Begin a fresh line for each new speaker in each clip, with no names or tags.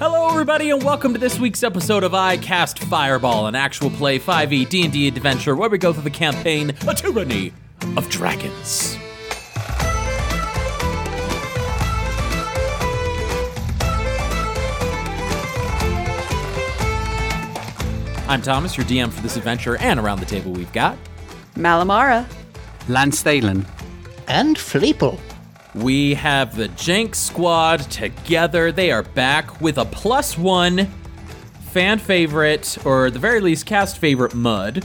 Hello, everybody, and welcome to this week's episode of I Cast Fireball, an actual play 5e D&D adventure where we go through the campaign A Tyranny of Dragons. I'm Thomas, your DM for this adventure, and around the table we've got
Malamara.
Lance Thalen.
And Fleeple.
We have the Jank Squad together. They are back with a plus one fan favorite, or the very least, cast favorite Mud.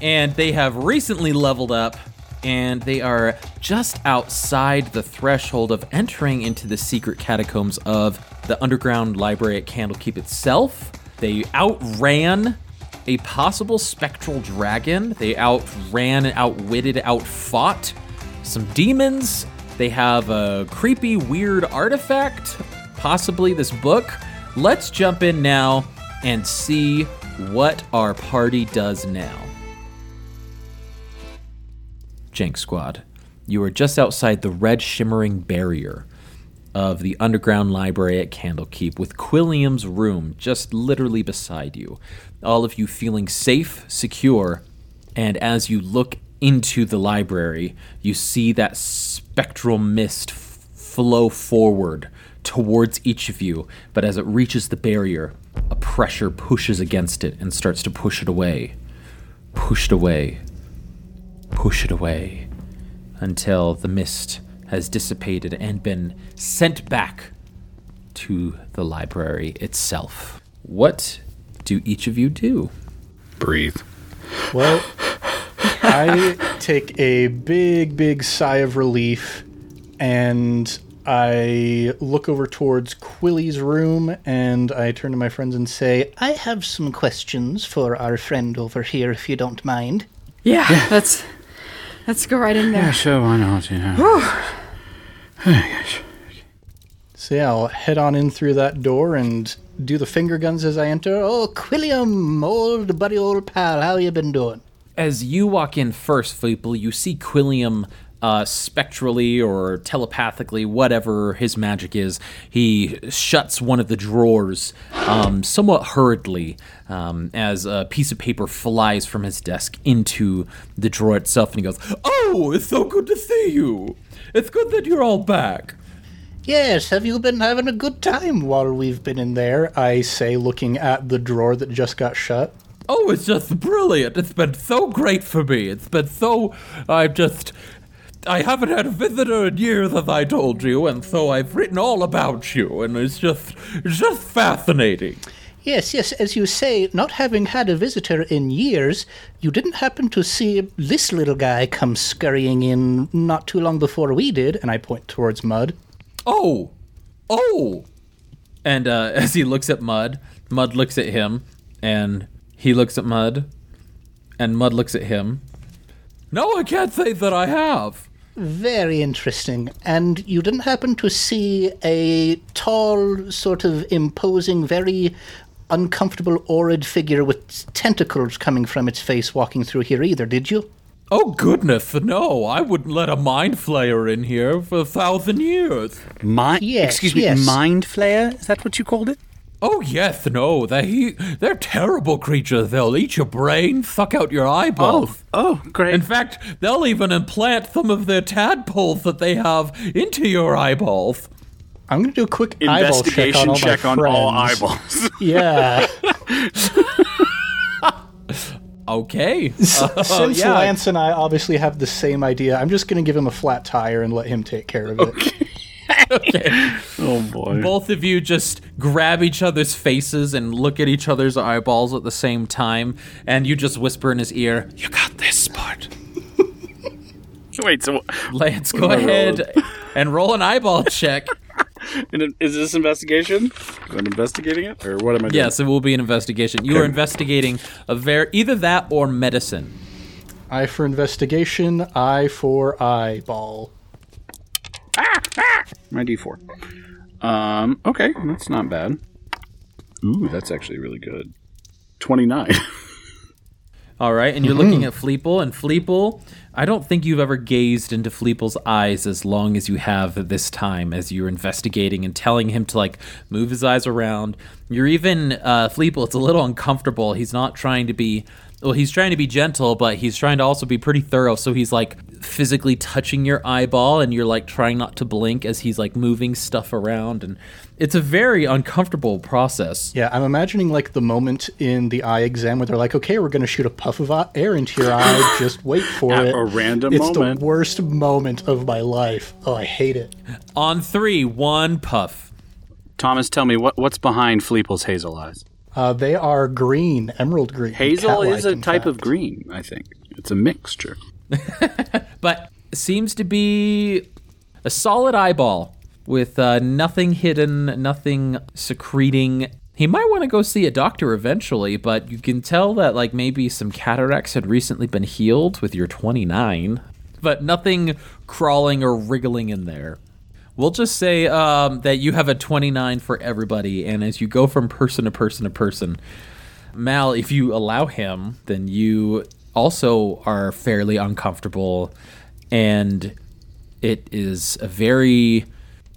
And they have recently leveled up, and they are just outside the threshold of entering into the secret catacombs of the underground library at Candlekeep itself. They outran a possible spectral dragon. They outran, outwitted, outfought some demons. They have a creepy, weird artifact, possibly this book. Let's jump in now and see what our party does now. Jank Squad, you are just outside the red shimmering barrier of the underground library at Candlekeep with Quilliam's room just literally beside you. All of you feeling safe, secure, and as you look into the library, you see that spectral mist f- flow forward towards each of you, but as it reaches the barrier, a pressure pushes against it and starts to push it away. Push it away. Push it away until the mist has dissipated and been sent back to the library itself. What do each of you do?
Breathe.
Well, I take a big, big sigh of relief and I look over towards Quilly's room and I turn to my friends and say, I have some questions for our friend over here, if you don't mind.
Yeah, let's let's go right in there.
Yeah, sure, why not? Yeah.
So yeah, I'll head on in through that door and do the finger guns as I enter. Oh, Quilliam, old buddy, old pal, how you been doing?
As you walk in first, Fleeple, you see Quilliam uh, spectrally or telepathically, whatever his magic is. He shuts one of the drawers um, somewhat hurriedly um, as a piece of paper flies from his desk into the drawer itself, and he goes, Oh, it's so good to see you! It's good that you're all back.
Yes, have you been having a good time while we've been in there? I say, looking at the drawer that just got shut.
Oh, it's just brilliant. It's been so great for me. It's been so. I've just. I haven't had a visitor in years, as I told you, and so I've written all about you, and it's just. It's just fascinating.
Yes, yes, as you say, not having had a visitor in years, you didn't happen to see this little guy come scurrying in not too long before we did, and I point towards Mud.
Oh! Oh! And uh, as he looks at Mud, Mud looks at him, and he looks at Mud, and Mud looks at him. No, I can't say that I have.
Very interesting. And you didn't happen to see a tall, sort of imposing, very uncomfortable, orid figure with tentacles coming from its face walking through here either, did you?
Oh, goodness, no. I wouldn't let a mind flayer in here for a thousand years.
Mind?
Yes,
excuse me,
yes.
mind flayer? Is that what you called it?
Oh yes, no, they they're terrible creatures. They'll eat your brain, suck out your eyeballs.
Oh, oh, great.
In fact, they'll even implant some of their tadpoles that they have into your eyeballs.
I'm going to do a quick eyeball check on all my
check on all eyeballs.
Yeah.
Okay.
Uh, since
yeah.
Lance and I obviously have the same idea, I'm just going to give him a flat tire and let him take care of it.
Oh boy.
Both of you just grab each other's faces and look at each other's eyeballs at the same time, and you just whisper in his ear, "You got this, Sport."
Wait, so
Lance, go
am I
ahead and roll an eyeball check.
is this investigation? I'm investigating it, or what am I doing?
Yes, it will be an investigation. You are investigating a ver either that or medicine.
I for investigation, I for eyeball.
My D4. Um, okay, that's not bad. Ooh, that's actually really good. 29.
All right, and you're looking at Fleeple, and Fleeple, I don't think you've ever gazed into Fleeple's eyes as long as you have this time as you're investigating and telling him to like move his eyes around. You're even uh, Fleeple. It's a little uncomfortable. He's not trying to be. Well, he's trying to be gentle, but he's trying to also be pretty thorough. So he's like physically touching your eyeball, and you're like trying not to blink as he's like moving stuff around, and it's a very uncomfortable process.
Yeah, I'm imagining like the moment in the eye exam where they're like, "Okay, we're going to shoot a puff of air into your eye. Just wait for
At
it."
a random
it's
moment.
the worst moment of my life. Oh, I hate it.
On three, one puff.
Thomas, tell me what what's behind Fleeple's hazel eyes?
Uh, they are green, emerald green.
Hazel is a
in
type of green, I think. It's a mixture.
but seems to be a solid eyeball with uh, nothing hidden, nothing secreting. He might want to go see a doctor eventually, but you can tell that like maybe some cataracts had recently been healed with your 29, but nothing crawling or wriggling in there. We'll just say um, that you have a 29 for everybody, and as you go from person to person to person, Mal, if you allow him, then you also are fairly uncomfortable, and it is a very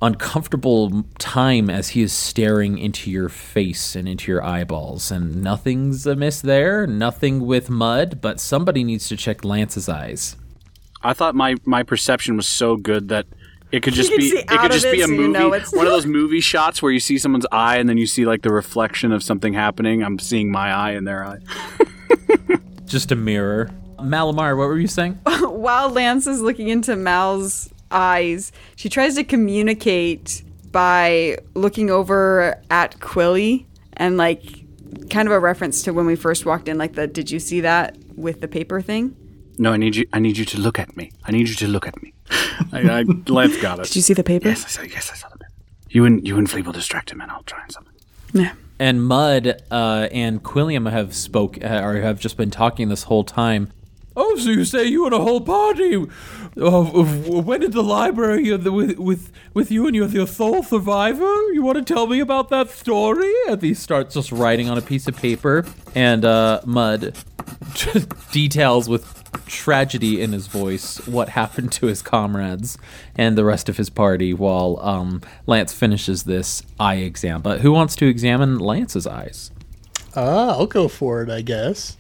uncomfortable time as he is staring into your face and into your eyeballs. And nothing's amiss there, nothing with mud, but somebody needs to check Lance's eyes.
I thought my my perception was so good that it could just be it could just
it
be a
so you
movie
know
one of those movie shots where you see someone's eye and then you see like the reflection of something happening. I'm seeing my eye in their eye.
Just a mirror. Malamar, what were you saying?
While Lance is looking into Mal's eyes, she tries to communicate by looking over at Quilly and like kind of a reference to when we first walked in, like the did you see that with the paper thing?
No, I need you. I need you to look at me. I need you to look at me. I, I, Lance got it.
Did you see the paper?
Yes, I saw. Yes, I saw the bit. You and you and Fleep will distract him, and I'll try and something.
Yeah.
and Mud uh, and Quilliam have spoke uh, or have just been talking this whole time. Oh, so you say you and a whole party uh, went into the library with with with you and your, your sole survivor? You want to tell me about that story? And he starts just writing on a piece of paper, and uh, Mud details with tragedy in his voice what happened to his comrades and the rest of his party while um, Lance finishes this eye exam. But who wants to examine Lance's eyes?
Ah, I'll go for it, I guess.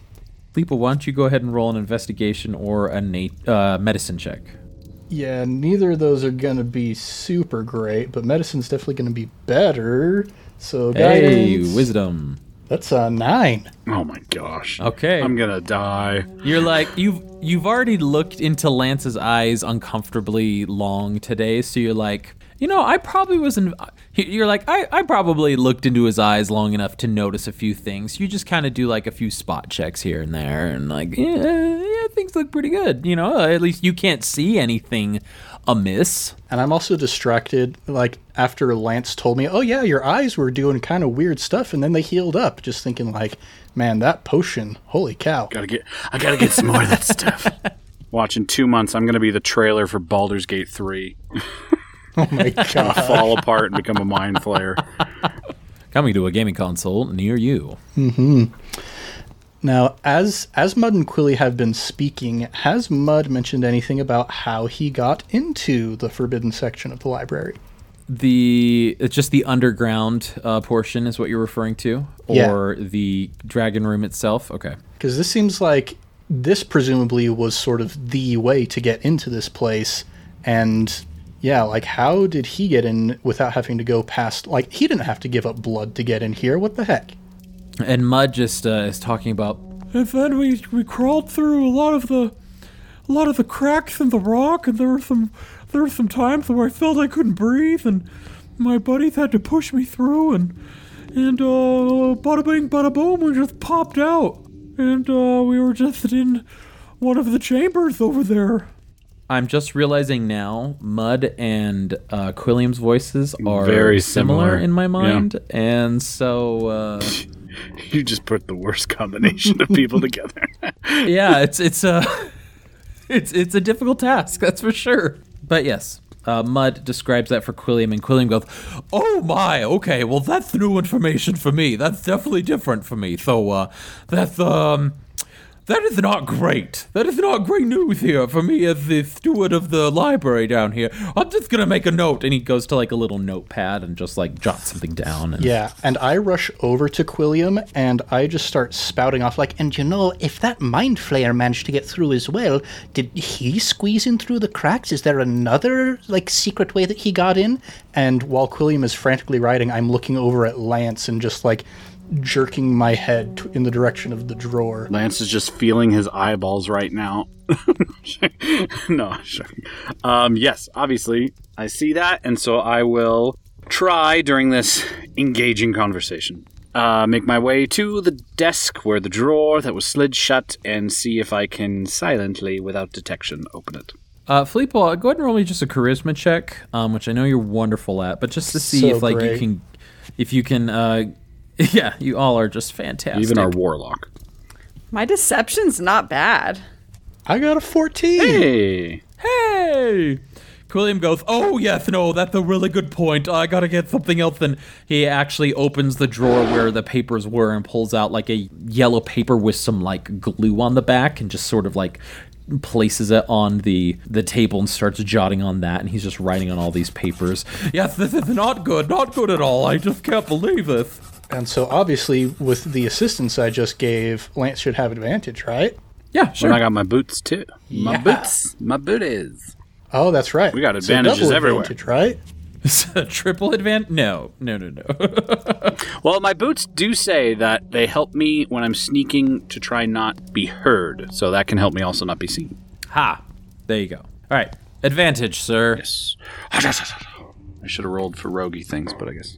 Leepa, why don't you go ahead and roll an investigation or a nat- uh, medicine check?
Yeah, neither of those are gonna be super great, but medicine's definitely gonna be better. So
Hey, wisdom.
That's a nine.
Oh my gosh.
Okay.
I'm gonna die.
You're like you've you've already looked into Lance's eyes uncomfortably long today, so you're like, you know, I probably wasn't. You're like, I, I probably looked into his eyes long enough to notice a few things. You just kind of do like a few spot checks here and there, and like, yeah, yeah, things look pretty good. You know, at least you can't see anything amiss.
And I'm also distracted, like after Lance told me, "Oh yeah, your eyes were doing kind of weird stuff," and then they healed up. Just thinking, like, man, that potion, holy cow!
Gotta get. I gotta get some more of that stuff. Watch in two months. I'm gonna be the trailer for Baldur's Gate three.
Oh my god!
Fall apart and become a mind flayer.
Coming to a gaming console near you. Mm-hmm.
Now, as as Mud and Quilly have been speaking, has Mud mentioned anything about how he got into the forbidden section of the library?
The it's just the underground uh, portion is what you're referring to,
Yeah.
or the dragon room itself. Okay.
Because this seems like this presumably was sort of the way to get into this place, and yeah, like how did he get in without having to go past? Like he didn't have to give up blood to get in here. What the heck?
And Mud just uh, is talking about. And then we we crawled through a lot of the, a lot of the cracks in the rock, and there were some there were some times where I felt I couldn't breathe, and my buddies had to push me through, and and uh, bada bing, bada boom, we just popped out, and uh, we were just in one of the chambers over there. I'm just realizing now, Mud and uh, Quilliam's voices are
Very
similar,
similar.
in my
Yeah.
mind, and so. Uh,
You just put the worst combination of people together.
yeah, it's it's a it's it's a difficult task, that's for sure. But yes, uh, Mud describes that for Quilliam, and Quilliam goes, "Oh my, okay, well that's new information for me. That's definitely different for me. So uh, that's um." That is not great. That is not great news here for me as the steward of the library down here. I'm just gonna make a note. And he goes to like a little notepad and just like jots something down. And
Yeah, and I rush over to Quilliam and I just start spouting off like, and you know, if that mind flayer managed to get through as well, did he squeeze in through the cracks? Is there another like secret way that he got in? And while Quilliam is frantically writing, I'm looking over at Lance and just like jerking my head t- in the direction of the drawer.
Lance is just feeling his eyeballs right now. no, I'm. Um, yes, obviously, I see that, and so I will try during this engaging conversation. Uh, make my way to the desk where the drawer that was slid shut and see if I can silently, without detection, open it.
Uh, Fleetball, go ahead and roll me just a charisma check, um, which I know you're wonderful at, but just to see
So
if like you can, if you can, uh, yeah, you all are just fantastic.
Even our warlock.
My deception's not bad.
I got a 14.
Hey!
hey, Quilliam goes, oh yes, no, that's a really good point. I gotta get something else. And he actually opens the drawer where the papers were and pulls out like a yellow paper with some like glue on the back and just sort of like places it on the the table and starts jotting on that and he's just writing on all these papers yes this is not good not good at all i just can't believe this
And so obviously with the assistance I just gave, Lance should have advantage, right?
yeah sure
And I got my boots too. My
Yeah.
boots. My booties.
Oh, that's right.
We got advantages
double
everywhere.
advantage, right?
Is it a triple advance no no no no
Well, my boots do say that they help me when I'm sneaking to try not be heard, so that can help me also not be seen.
ha there you go all right advantage sir
Yes. I should have rolled for roguey things, but I guess.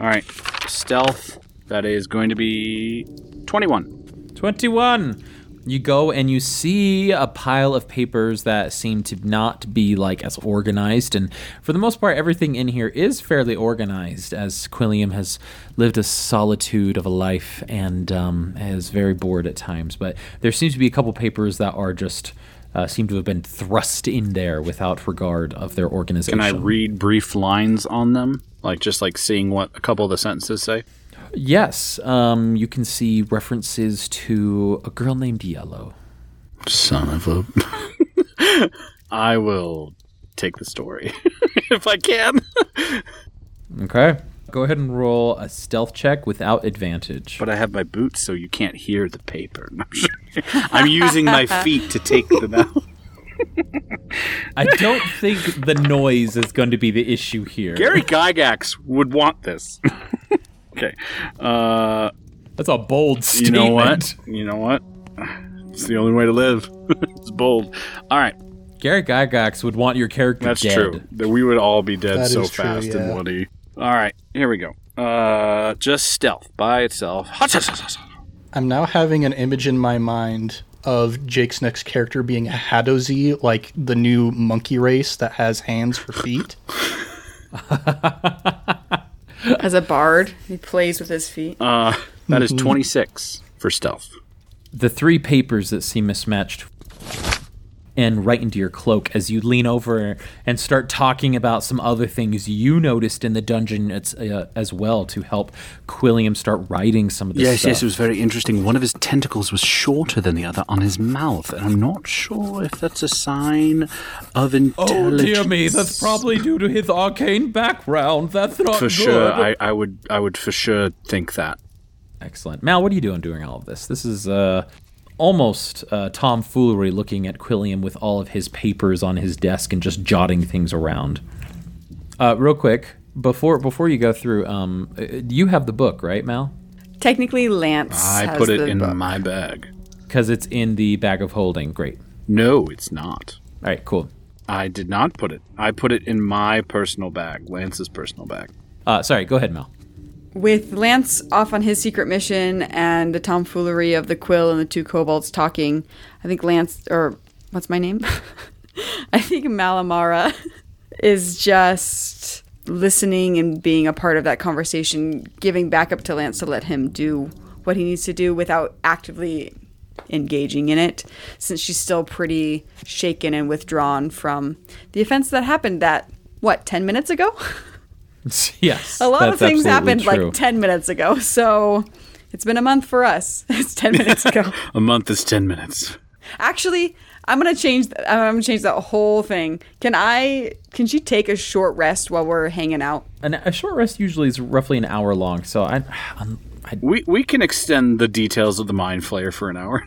All right. Stealth. That is going to be 21.
21. You go and you see a pile of papers that seem to not be like as organized. And for the most part, everything in here is fairly organized, as Quilliam has lived a solitude of a life and um, is very bored at times. But there seems to be a couple papers that are just. Uh, seem to have been thrust in there without regard of their organization.
Can I read brief lines on them? Like just like seeing what a couple of the sentences say?
Yes, um, you can see references to a girl named Yellow.
Son of a. I will take the story if I can.
Okay. Go ahead and roll a stealth check without advantage.
But I have my boots, so you can't hear the paper. I'm. I'm using my feet to take them out.
I don't think the noise is going to be the issue here.
Gary Gygax would want this. okay. Uh,
That's a bold
you
statement.
know what? You know what? It's the only way to live. it's bold. All right.
Gary Gygax would want your character
That's
dead.
true. That we would all be dead
That
so
is true,
fast in
yeah.
Woody. All right, here we go. Uh, just stealth by itself.
I'm now having an image in my mind of Jake's next character being a Hadozee, like the new monkey race that has hands for feet.
As a bard, he plays with his feet.
Uh, that is 26 for stealth.
The three papers that seem mismatched and right into your cloak as you lean over and start talking about some other things you noticed in the dungeon as, uh, as well to help Quilliam start writing some of this
Yes,
stuff.
yes, it was very interesting. One of his tentacles was shorter than the other on his mouth, and I'm not sure if that's a sign of intelligence.
Oh dear me, that's probably due to his arcane background. That's not
for
good.
sure. I, I would, I would for sure think that.
Excellent. Mal, what are you doing during all of this? This is uh, almost uh, tomfoolery looking at Quilliam with all of his papers on his desk and just jotting things around. Uh, real quick, before before you go through, um, uh, you have the book, right, Mal?
Technically, Lance.
I
has
put it
the
in
book.
my bag.
Because it's in the bag of holding. Great.
No, it's not.
All right, cool.
I did not put it. I put it in my personal bag, Lance's personal bag.
Uh, sorry, go ahead, Mal.
With Lance off on his secret mission and the tomfoolery of the quill and the two kobolds talking, I think Lance, or what's my name? I think Malamara is just listening and being a part of that conversation, giving back up to Lance to let him do what he needs to do without actively engaging in it, since she's still pretty shaken and withdrawn from the offense that happened that, what, 10 minutes ago?
yes.
a lot of things happened
true.
like 10 minutes ago so It's been a month for us. It's 10 minutes ago.
A month is 10 minutes.
Actually, I'm gonna change. th- I'm gonna change that whole thing. Can I? Can she take a short rest while we're hanging out?
And a short rest usually is roughly an hour long, so I, I'm, I
We, we can extend the details of the mind flayer for an hour.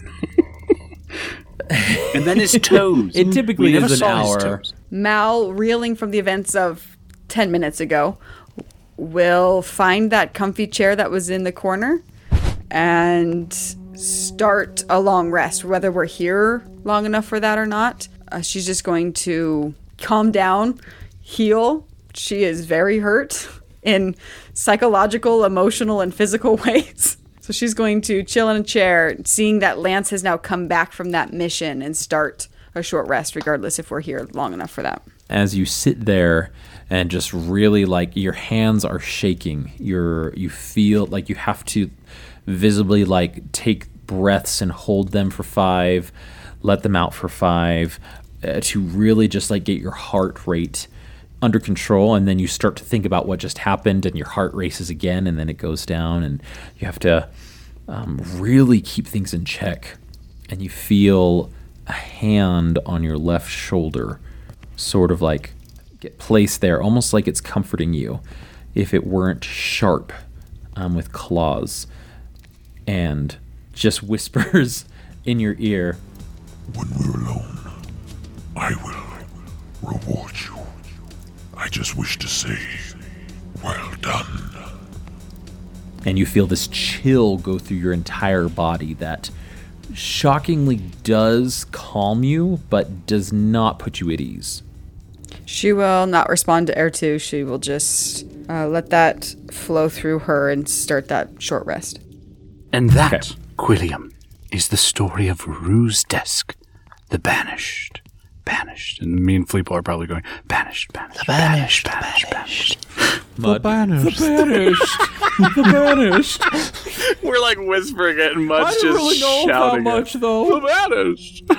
and then his toes.
it typically
We
is an
saw his
hour.
Mal, reeling from the events of 10 minutes ago, will find that comfy chair that was in the corner and start a long rest, whether we're here long enough for that or not. Uh, she's just going to calm down, heal. She is very hurt in psychological, emotional, and physical ways. So she's going to chill in a chair, seeing that Lance has now come back from that mission and start a short rest, regardless if we're here long enough for that.
As you sit there and just really like your hands are shaking. You're you feel like you have to visibly like take breaths and hold them for five let them out for five uh, to really just like get your heart rate under control. And then you start to think about what just happened and your heart races again and then it goes down and you have to um, really keep things in check. And you feel a hand on your left shoulder sort of like get placed there, almost like it's comforting you if it weren't sharp um, with claws, and just whispers in your ear.
When we're alone, I will reward you. I just wish to say, well done.
and you feel this chill go through your entire body that shockingly does calm you, but does not put you at ease.
She will not respond to Air 2. She will just uh, let that flow through her and start that short rest.
And that,
Okay.
Quilliam, is the story of Rue's Desk, the Banished. Banished. And me and Fleeple are probably going, Banished, Banished, Banished, Banished, Banished.
Mud.
banished.
The banished. the banished.
We're like whispering it, and Mud's
I
just
didn't really know that much,
it.
though.
The Banished.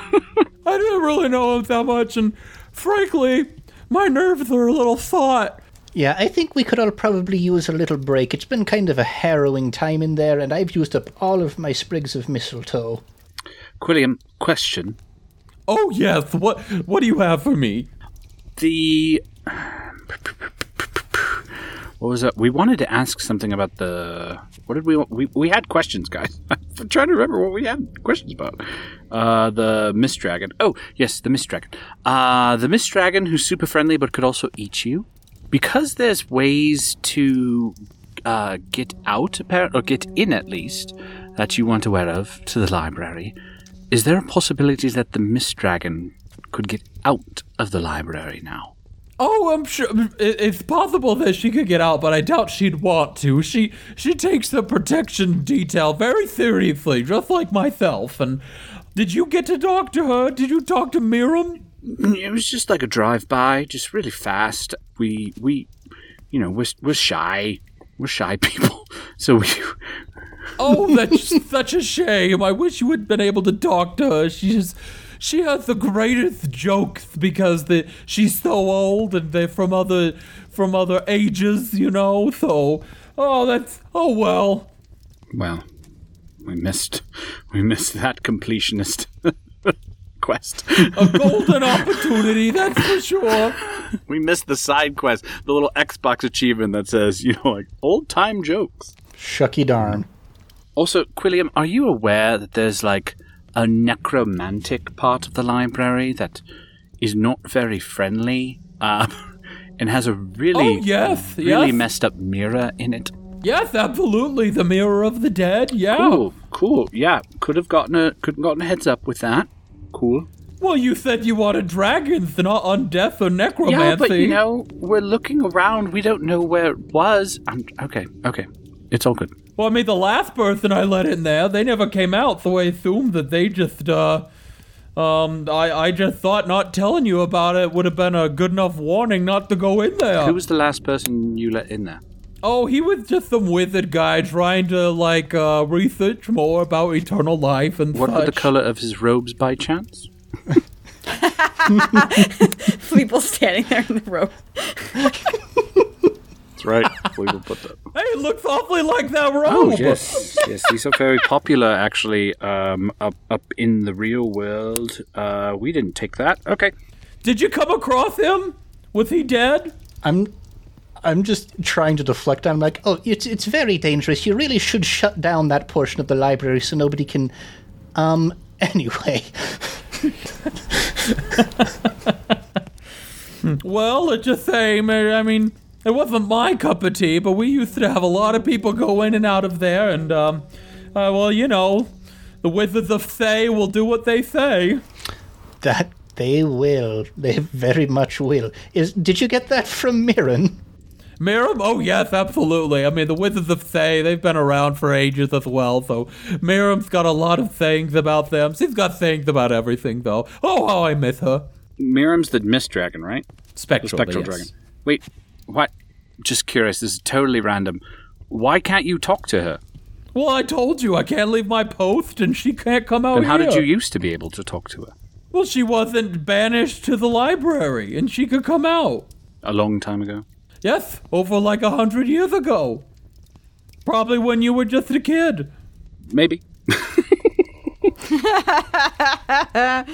I didn't really know him that much, and frankly, my nerves are a little thought.
Yeah, I think we could all probably use a little break. It's been kind of a harrowing time in there, and I've used up all of my sprigs of mistletoe.
Quilliam, question.
Oh yes, what what do you have for me?
The. What was that? We wanted to ask something about the. What did we. We, we had questions, guys. I'm trying to remember what we had questions about. Uh, the Mist Dragon. Oh, yes, the Mist Dragon. Uh, the Mist Dragon who's super friendly but could also eat you. Because there's ways to uh, get out, or get in at least, that you weren't aware of to the library, is there a possibility that the Mist Dragon could get out of the library now?
Oh, I'm sure it's possible that she could get out, but I doubt she'd want to. She she takes the protection detail very seriously, just like myself. And did you get to talk to her? Did you talk to Miirym?
It was just like a drive-by, just really fast. We we, you know, we're we're shy. We're shy people, so we.
Oh, that's such a shame. I wish you had been able to talk to her. She's she has the greatest jokes because the she's so old and they're from other from other ages, you know. So, oh, that's oh well.
Well, we missed we missed that completionist quest.
A golden opportunity, that's for sure.
we missed the side quest, the little Xbox achievement that says, you know, like old time jokes.
Shucky darn.
Also, Quilliam, are you aware that there's like a necromantic part of the library that is not very friendly uh, and has a really,
Oh, yes,
really
yes.
messed up mirror in it?
Yes, absolutely. The mirror of the dead. Yeah.
Cool, cool. Yeah, could have gotten a could have gotten a heads up with that. Cool.
Well, you said you wanted dragons, not undeath or necromancy.
Yeah, but you know, we're looking around. We don't know where it was. I'm, okay, okay, it's all good.
Well, I mean, the last person I let in there, they never came out, so I assumed that they just, uh, um, I, I just thought not telling you about it would have been a good enough warning not to go in there.
Who was the last person you let in there?
oh, he was just some wizard guy trying to, like, uh, research more about eternal life and
What were the color of his robes by chance?
People standing there in the road.
That's right. We will put that.
Hey, it looks awfully like that robe.
Oh yes, yes. These are very popular, actually. Um, up up in the real world. Uh, we didn't take that. Okay.
Did you come across him? Was he dead?
I'm I'm just trying to deflect. I'm like, oh, it's it's very dangerous. You really should shut down that portion of the library so nobody can. Um. Anyway,
Well, it's just same. I mean, it wasn't my cup of tea, but we used to have a lot of people go in and out of there, and um, uh, well, you know, the Wizards of Thay will do what they say.
that they will. They very much will. Is did you get that from Mirren?
Miirym? Oh, yes, absolutely. I mean, the Wizards of Thay, they've been around for ages as well, so Miirym's got a lot of things about them. She's got things about everything, though. Oh, how I miss her.
Miirym's the mist dragon, right? The
Spectral,
spectral
yes.
dragon. Wait, what? Just curious. This is totally random. Why can't you talk to her?
Well, I told you I can't leave my post, and she can't come out
And how did you used to be able to talk to her?
Well, she wasn't banished to the library, and she could come out.
A long time ago.
Yes, over like a hundred years ago. Probably when you were just a kid.
Maybe.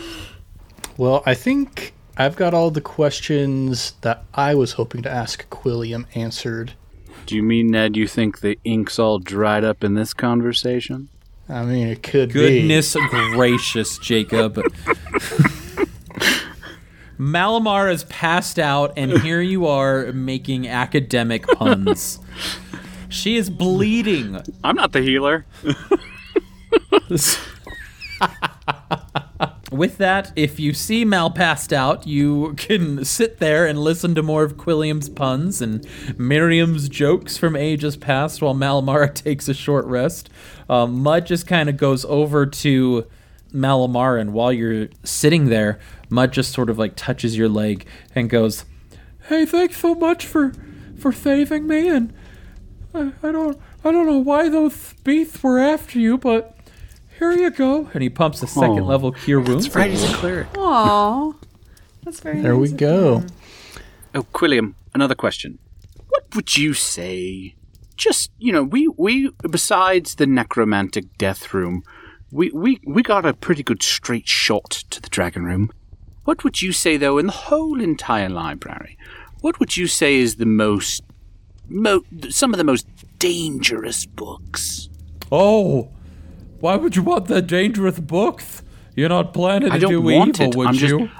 Well, I think I've got all the questions that I was hoping to ask Quilliam answered.
Do you mean, Ned, you think the ink's all dried up in this conversation?
I mean, it could
Goodness gracious, Jacob. Malamar is passed out, and here you are making academic puns. She is bleeding.
I'm not the healer.
With that, if you see Mal passed out, you can sit there and listen to more of Quilliam's puns and Miirym's jokes from ages past while Malamara takes a short rest. Um, Mud just kind of goes over to Malamar, and while you're sitting there, Mud just sort of like touches your leg and goes, "Hey, thanks so much for for saving me, and I, I don't I don't know why those beasts were after you, but." Here you go. And he pumps a second
Oh.
level cure wounds.
Right, he's a cleric.
Aw. That's very nice
There we
nice of
go.
him.
Oh, Quilliam, another question. What would you say? Just, you know, we, we besides the necromantic death room, we, we, we got a pretty good straight shot to the dragon room. What would you say, though, in the whole entire library? What would you say is the most, mo- some of the most dangerous books?
Oh, why would you want the dangerous books? You're not planning to
I don't
do
want
evil,
it.
would
I'm just-
you?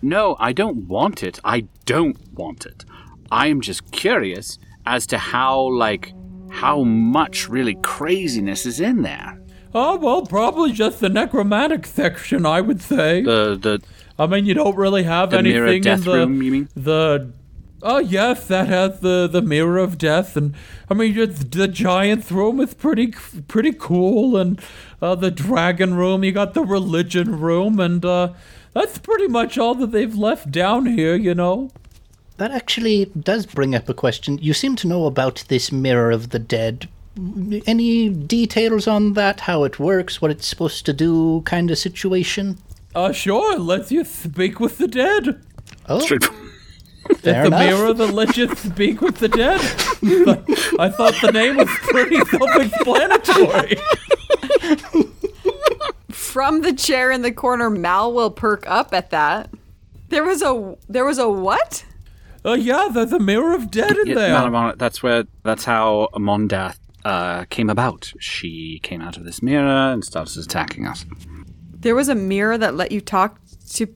No, I don't want it. I don't want it. I am just curious as to how, like, how much really craziness is in there.
Oh, well, probably just the necromantic section, I would say.
The the
I mean, you don't really have anything in the
room,
the. Oh yes, that has the the mirror of death, and I mean just the giant room is pretty pretty cool, and uh, the dragon room. You got the religion room, and uh, that's pretty much all that they've left down here. You know.
That actually does bring up a question. You seem to know about this Mirror of the Dead. Any details on that? How it works? What it's supposed to do? Kind of situation?
Uh, sure. Lets you speak with the dead.
Oh,
straight
fair
the
enough.
mirror that lets you speak with the dead. I thought the name was pretty self-explanatory.
From the chair in the corner, Mal will perk up at that. There was a there was a what?
Uh, yeah, there's a mirror of dead in
Yeah,
there.
Malamar, that's where that's how Mondath uh, came about. She came out of this mirror and started attacking us.
There was a mirror that let you talk to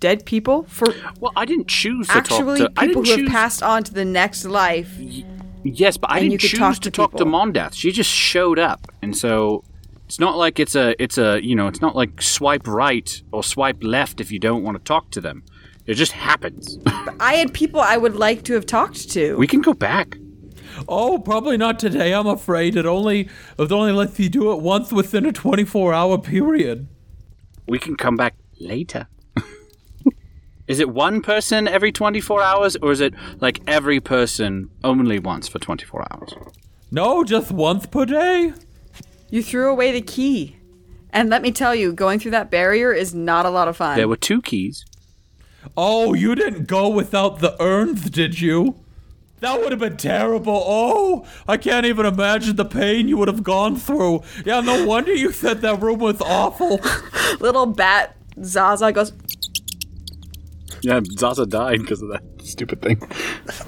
dead people for
Well, I didn't choose to
actually
talk to. I
people
didn't
who
choose,
have passed on to the next life.
Yes, but I
and
didn't choose
talk
to
to
talk to. Mondath. She just showed up, and so it's not like it's a it's a you know it's not like swipe right or swipe left if you don't want to talk to them. It just happens.
I had people I would like to have talked to.
we can go back.
Oh, probably not today. I'm afraid it only it only lets you do it once within a 24-hour period.
We can come back later. Is it one person every 24 hours, or is it like every person only once for 24 hours?
No, just once per day.
you threw away the key. And let me tell you, going through that barrier is not a lot of fun.
There were two keys.
Oh, you didn't go without the urns, did you? That would have been terrible. Oh, I can't even imagine the pain you would have gone through. Yeah, no wonder you said that room was awful.
Little bat Zaza goes,
Yeah, Zaza died because of that stupid thing.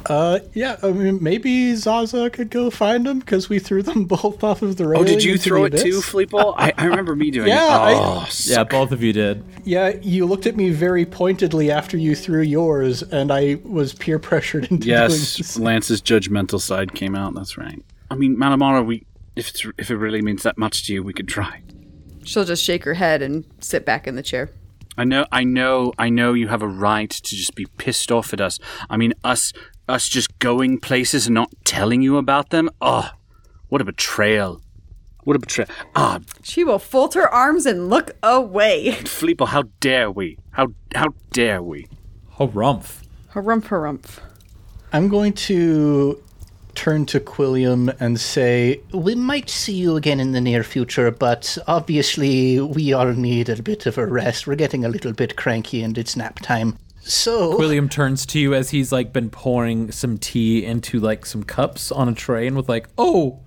Uh, yeah, I mean, maybe Zaza could go find them because we threw them both off of the
road.
Oh,
did you throw it too,
abyss.
Fleeple? I, I remember me doing
Yeah,
it.
I-
Oh,
Yeah, both of you did.
Yeah, you looked at me very pointedly after you threw yours, and I was peer pressured into doing
yes. Lance's judgmental side came out. That's right. I mean, Malamara, we if it's, if it really means that much to you, we could try.
she'll just shake her head and sit back in the chair.
I know, I know, I know. You have a right to just be pissed off at us. I mean, us, us just going places and not telling you about them. Oh, what a betrayal! What a betrayal! Ah,
She will fold her arms and look away.
Fleeple, how dare we? How how dare we?
Harumph.
Harumph, harumph.
I'm going to turn to Quilliam and say,
We might see you again in the near future, but obviously we all need a bit of a rest. We're getting a little bit cranky and it's nap time. So,
William turns to you as he's like been pouring some tea into like some cups on a tray and with like, oh,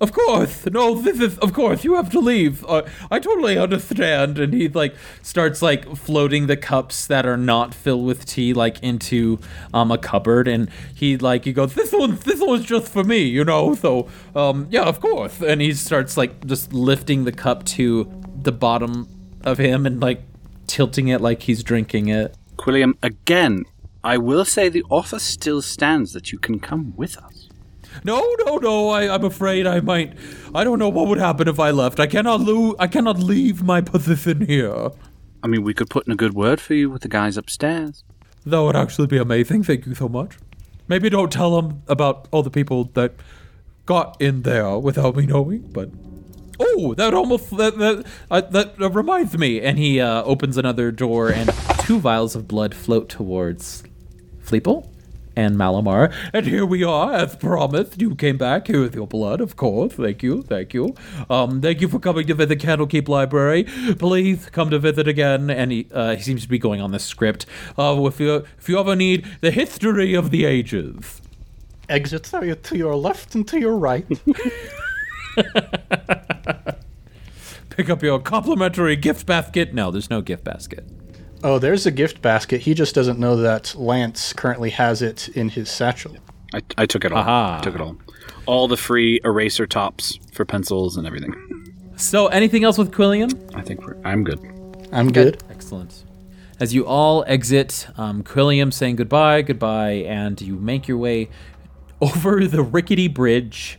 of course, no, this is, of course, you have to leave. Uh, I totally understand. And he like starts like floating the cups that are not filled with tea like into um a cupboard, and he like he goes, this one, this one's just for me, you know. So um yeah, of course. And he starts like just lifting the cup to the bottom of him and like tilting it like he's drinking it.
Quilliam, again, I will say the offer still stands that you can come with us.
No, no, no. I, I'm afraid I might. I don't know what would happen if I left. I cannot lose. I cannot leave my position here.
I mean, we could put in a good word for you with the guys upstairs.
That would actually be amazing. Thank you so much. Maybe don't tell them about all the people that got in there without me knowing. But oh, that almost that that uh, that uh, reminds me. And he uh, opens another door, and two vials of blood float towards Fleeple and Malamar. And here we are, as promised. You came back here with your blood, of course. Thank you, thank you. Um, thank you for coming to visit the Candlekeep Library. Please come to visit again. And he, uh, he seems to be going on the script. Uh, if you if you ever need the history of the ages.
exits are to your left and to your right.
Pick up your complimentary gift basket. No, there's no gift basket.
Oh, there's a gift basket. He just doesn't know that Lance currently has it in his satchel.
I, I took it all.
Aha.
I took it all. All the free eraser tops for pencils and everything.
So, anything else with Quilliam?
I think we're, I'm good.
I'm good.
Excellent. As you all exit, um, Quilliam saying goodbye, goodbye, and you make your way over the rickety bridge.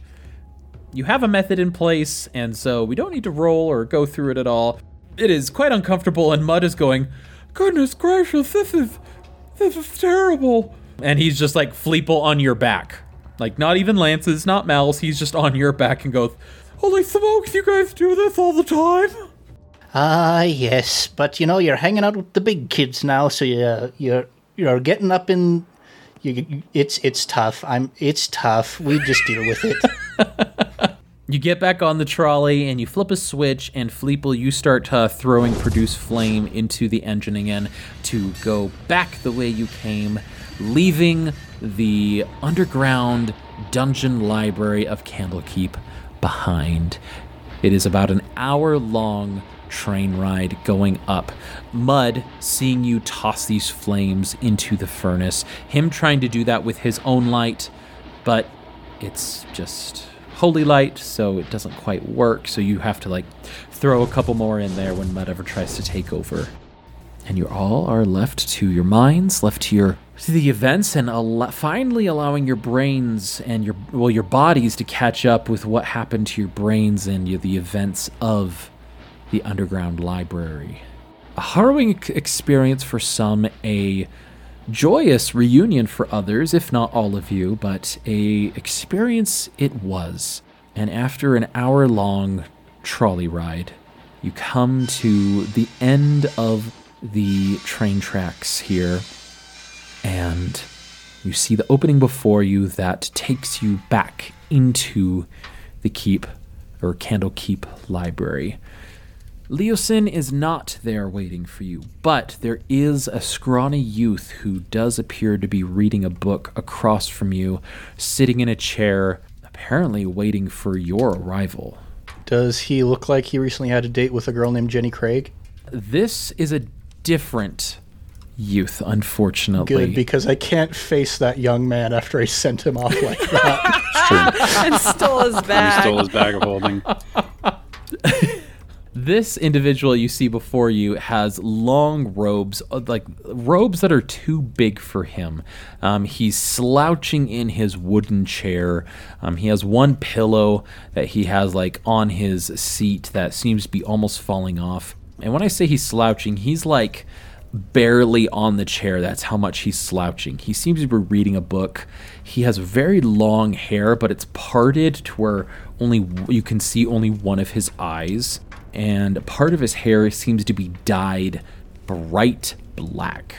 You have a method in place, and so we don't need to roll or go through it at all. It is quite uncomfortable, and Mud is going, Goodness gracious, this is this is terrible. And he's just like Fleeple on your back. Like not even Lance's, not Mal's, he's just on your back and goes, Holy smokes, you guys do this all the time?
ah, yes, but you know, you're hanging out with the big kids now, so you, you're, you're getting up in. You, you- it's it's tough. I'm. It's tough. We just deal with it.
You get back on the trolley and you flip a switch, and Fleeple, you start uh, throwing produce flame into the engine again to go back the way you came, leaving the underground dungeon library of Candlekeep behind. It is about an hour long train ride going up. Mud seeing you toss these flames into the furnace, him trying to do that with his own light, but it's just holy light, so it doesn't quite work. So you have to like throw a couple more in there when Mud ever tries to take over. And you all are left to your minds, left to your to the events, and al- finally allowing your brains and your well your bodies to catch up with what happened to your brains and your, the events of the underground library. A harrowing experience for some, a joyous reunion for others, if not all of you, but a experience it was. And after an hour long trolley ride, you come to the end of the train tracks here, and you see the opening before you that takes you back into the keep or Candlekeep library. Leosin is not there waiting for you, but there is a scrawny youth who does appear to be reading a book across from you, sitting in a chair, apparently waiting for your arrival.
Does he look like he recently had a date with a girl named Jenny Craig?
This is a different youth, unfortunately.
Good, because I can't face that young man after I sent him off like that.
and stole his bag.
He stole his bag of holding.
This individual you see before you has long robes, uh, like robes that are too big for him. Um, he's slouching in his wooden chair. Um, he has one pillow that he has like on his seat that seems to be almost falling off. And when I say he's slouching, he's like barely on the chair. That's how much he's slouching. He seems to be reading a book. He has very long hair, but it's parted to where only you can see only one of his eyes, and part of his hair seems to be dyed bright black.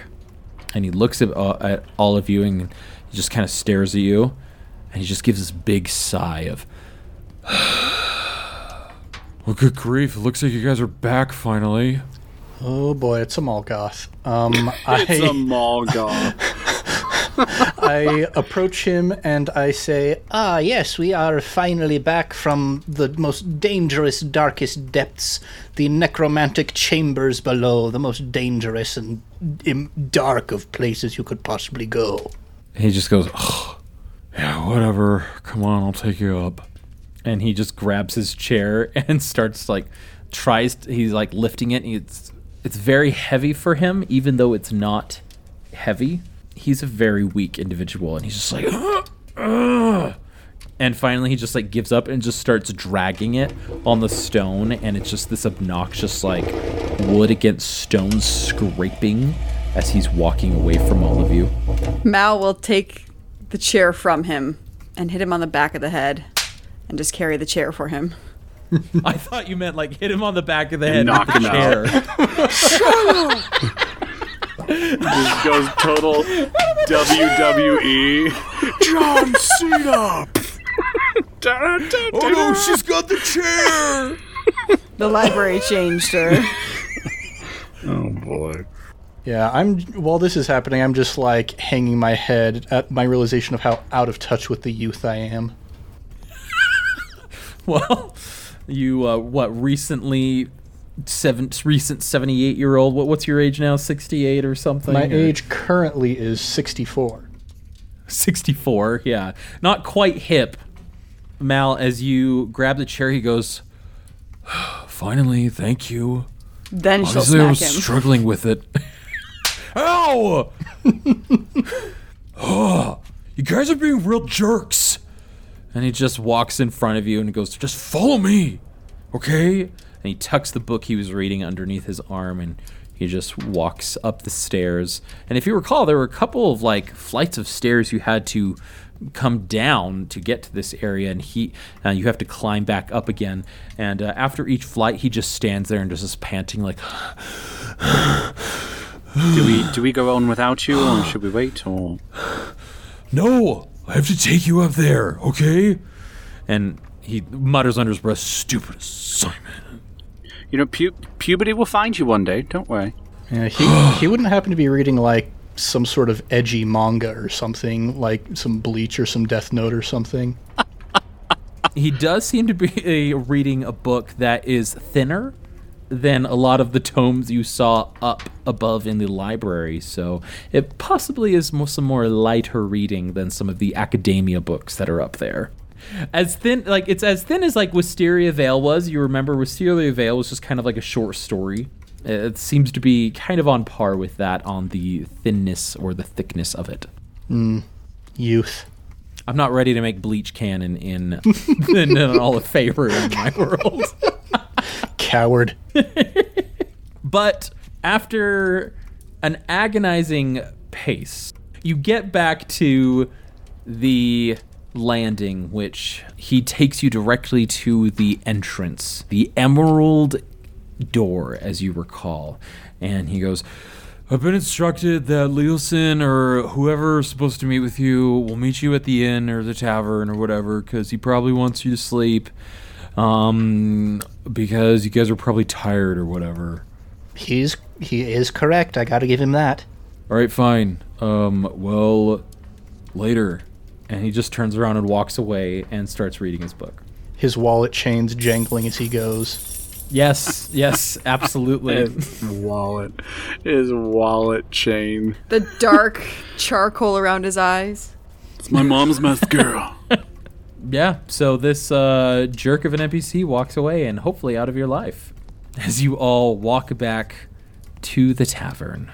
And he looks at, uh, at all of you and he just kind of stares at you, and he just gives this big sigh of.
Well, good grief. It looks like you guys are back finally.
oh boy, it's a Molgoth. Um,
It's a
I,
mall goth.
I approach him and I say,
Ah, yes, we are finally back from the most dangerous, darkest depths, the necromantic chambers below, the most dangerous and dark of places you could possibly go.
He just goes, oh,
Yeah, whatever. Come on, I'll take you up.
and he just grabs his chair and starts like tries he's like lifting it and it's it's very heavy for him even though it's not heavy he's a very weak individual and he's just like "Ugh, ugh." and finally he just like gives up and just starts dragging it on the stone and it's just this obnoxious like wood against stone scraping as he's walking away from all of you
Mal will take the chair from him and hit him on the back of the head and just carry the chair for him.
i thought you meant like hit him on the back of the head
knock
with the
him out.
chair
Just goes total WWE.
John Cena!
oh
no, she's got the chair!
The library changed her.
Oh boy.
Yeah, I'm. While this is happening, I'm just like hanging my head at my realization of how out of touch with the youth I am.
Well, you uh, what recently seven recent seventy eight year old. What what's your age now? Sixty eight or something?
My
or-
age currently is 64.
sixty four. Yeah, not quite hip. Mal, as you grab the chair, he goes.
Finally, thank you.
Then she'll
Obviously, I was
him.
struggling with it. Ow! oh, you guys are being real jerks.
And he just walks in front of you and he goes,
Just follow me, okay?
And he tucks the book he was reading underneath his arm and he just walks up the stairs and if you recall there were a couple of like flights of stairs you had to come down to get to this area and he uh, you have to climb back up again and uh, after each flight he just stands there and just is panting like
Do we do we go on without you, or should we wait? Or
No, I have to take you up there, okay?
and he mutters under his breath stupid assignment
you know, pu- puberty will find you one day. Don't worry.
Yeah, he he wouldn't happen to be reading like some sort of edgy manga or something, like some Bleach or some Death Note or something.
he does seem to be uh, reading a book that is thinner than a lot of the tomes you saw up above in the library. So it possibly is more, some more lighter reading than some of the academia books that are up there. As thin, like it's as thin as like Wisteria Vale was. You remember Wisteria Vale was just kind of like a short story. It seems to be kind of on par with that on the thinness or the thickness of it. Hmm.
Youth.
I'm not ready to make Bleach canon in in, in all of favor in my world.
Coward.
But after an agonizing pace, you get back to the landing, which he takes you directly to the entrance, the emerald door, as you recall. And he goes,
I've been instructed that Leosin or whoever's supposed to meet with you will meet you at the inn or the tavern or whatever because he probably wants you to sleep. Um, because you guys are probably tired or whatever.
He's he is correct. I got to give him that.
All right, fine. Um, well, later.
And he just turns around and walks away and starts reading his book.
His wallet chains jangling as he goes.
Yes, yes, absolutely.
His wallet. His wallet chain.
The dark charcoal around his eyes.
It's my mom's mascara.
Yeah, so this uh, jerk of an NPC walks away and hopefully out of your life as you all walk back to the tavern.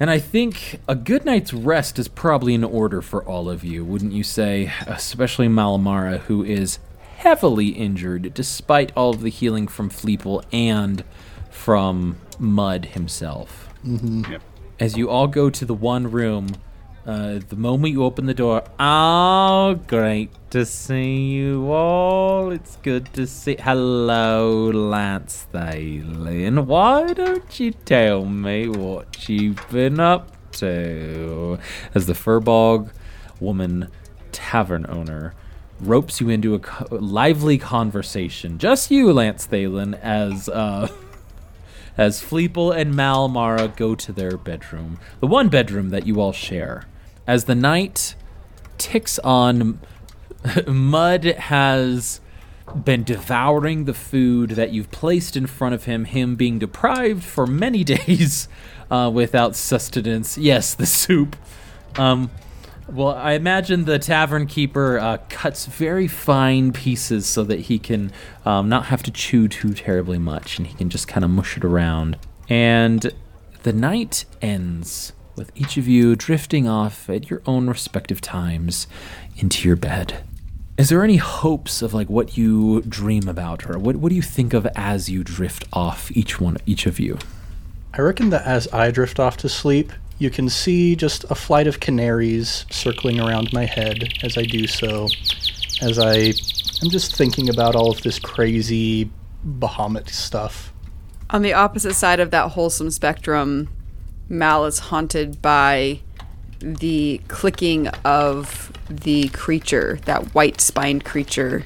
And I think a good night's rest is probably in order for all of you, wouldn't you say? Especially Malamara, who is heavily injured despite all of the healing from Fleeple and from Mud himself. Mm-hmm.
Yep.
As you all go to the one room, uh, the moment you open the door, oh, great to see you all. It's good to see. Hello, Lance Thalen. Why don't you tell me what you've been up to? As the Firbolg woman tavern owner ropes you into a co- lively conversation. Just you, Lance Thalen, as uh, as Fleeple and Malamara go to their bedroom, the one bedroom that you all share. As the night ticks on, Mud has been devouring the food that you've placed in front of him, him being deprived for many days uh, without sustenance. Yes, the soup. Um, well, I imagine the tavern keeper uh, cuts very fine pieces so that he can um, not have to chew too terribly much and he can just kind of mush it around. And the night ends with each of you drifting off at your own respective times into your bed. Is there any hopes of like what you dream about or what, what do you think of as you drift off each one each of you?
I reckon that as I drift off to sleep, you can see just a flight of canaries circling around my head as I do so, as I am just thinking about all of this crazy Bahamut stuff.
On the opposite side of that wholesome spectrum, Mal is haunted by the clicking of the creature, that white spined creature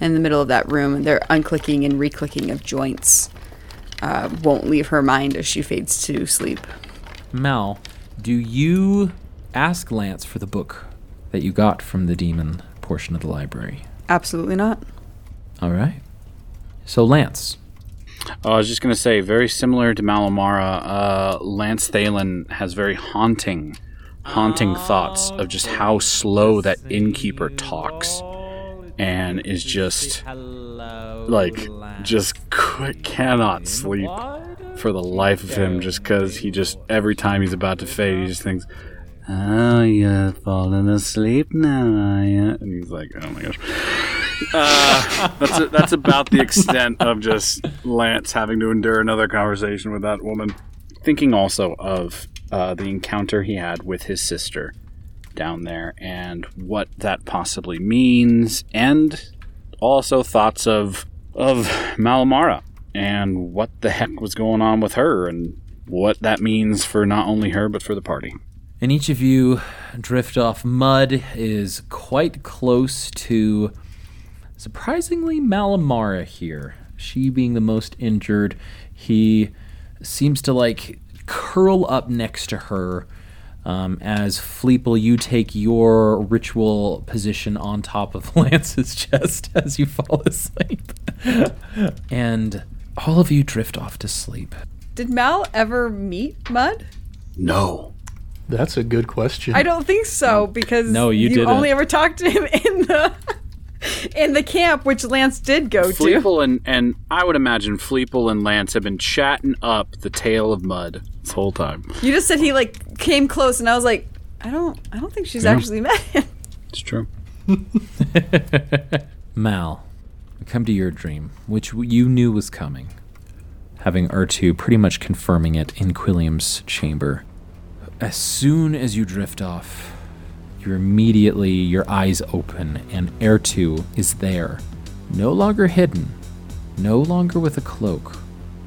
in the middle of that room, and their unclicking and reclicking of joints uh, won't leave her mind as she fades to sleep.
Mal, do you ask Lance for the book that you got from the demon portion of the library?
Absolutely not.
All right. So, Lance,
Oh, I was just going to say, very similar to Malamara, uh, Lance Thalen has very haunting, haunting thoughts of just how slow that innkeeper talks and is just like, just cannot sleep for the life of him just because he just, every time he's about to fade, he just thinks, Oh, you're falling asleep now, are you? And he's like, oh my gosh. Uh, that's that's about the extent of just Lance having to endure another conversation with that woman. Thinking also of uh, the encounter he had with his sister down there and what that possibly means, and also thoughts of of Malamara and what the heck was going on with her and what that means for not only her but for the party.
and each of you drift off. Mud is quite close to, surprisingly, Malamara here. She being the most injured, he seems to like curl up next to her. Um, as Fleeple, you take your ritual position on top of Lance's chest as you fall asleep. and all of you drift off to sleep.
Did Mal ever meet Mud?
No.
That's a good question.
I don't think so because
No, you didn't.
only ever talked to him in the in the camp, which Lance did go to.
Fleeple and, and I would imagine Fleeple and Lance have been chatting up the tale of mud this whole time.
You just said he like came close, and I was like, I don't, I don't think she's actually met him.
It's true.
Mal, come to your dream, which you knew was coming, having Ertu pretty much confirming it in Quilliam's chamber. As soon as you drift off, you're immediately, your eyes open, and Ertu is there, no longer hidden, no longer with a cloak,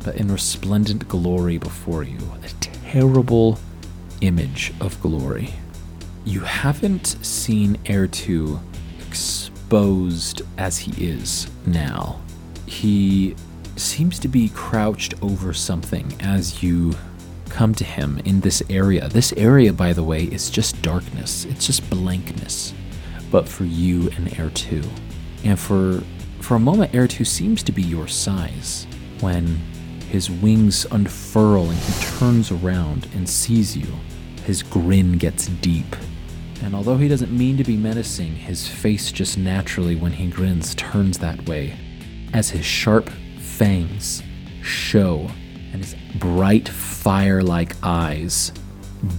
but in resplendent glory before you, a terrible image of glory. You haven't seen Ertu exposed as he is now. he seems to be crouched over something as you come to him in this area. This area, by the way, is just darkness, it's just blankness. But for you and Ertu. And for for a moment Ertu seems to be your size when his wings unfurl and he turns around and sees you. His grin gets deep. And although he doesn't mean to be menacing, his face just naturally, when he grins, turns that way as his sharp fangs show and his bright fire like eyes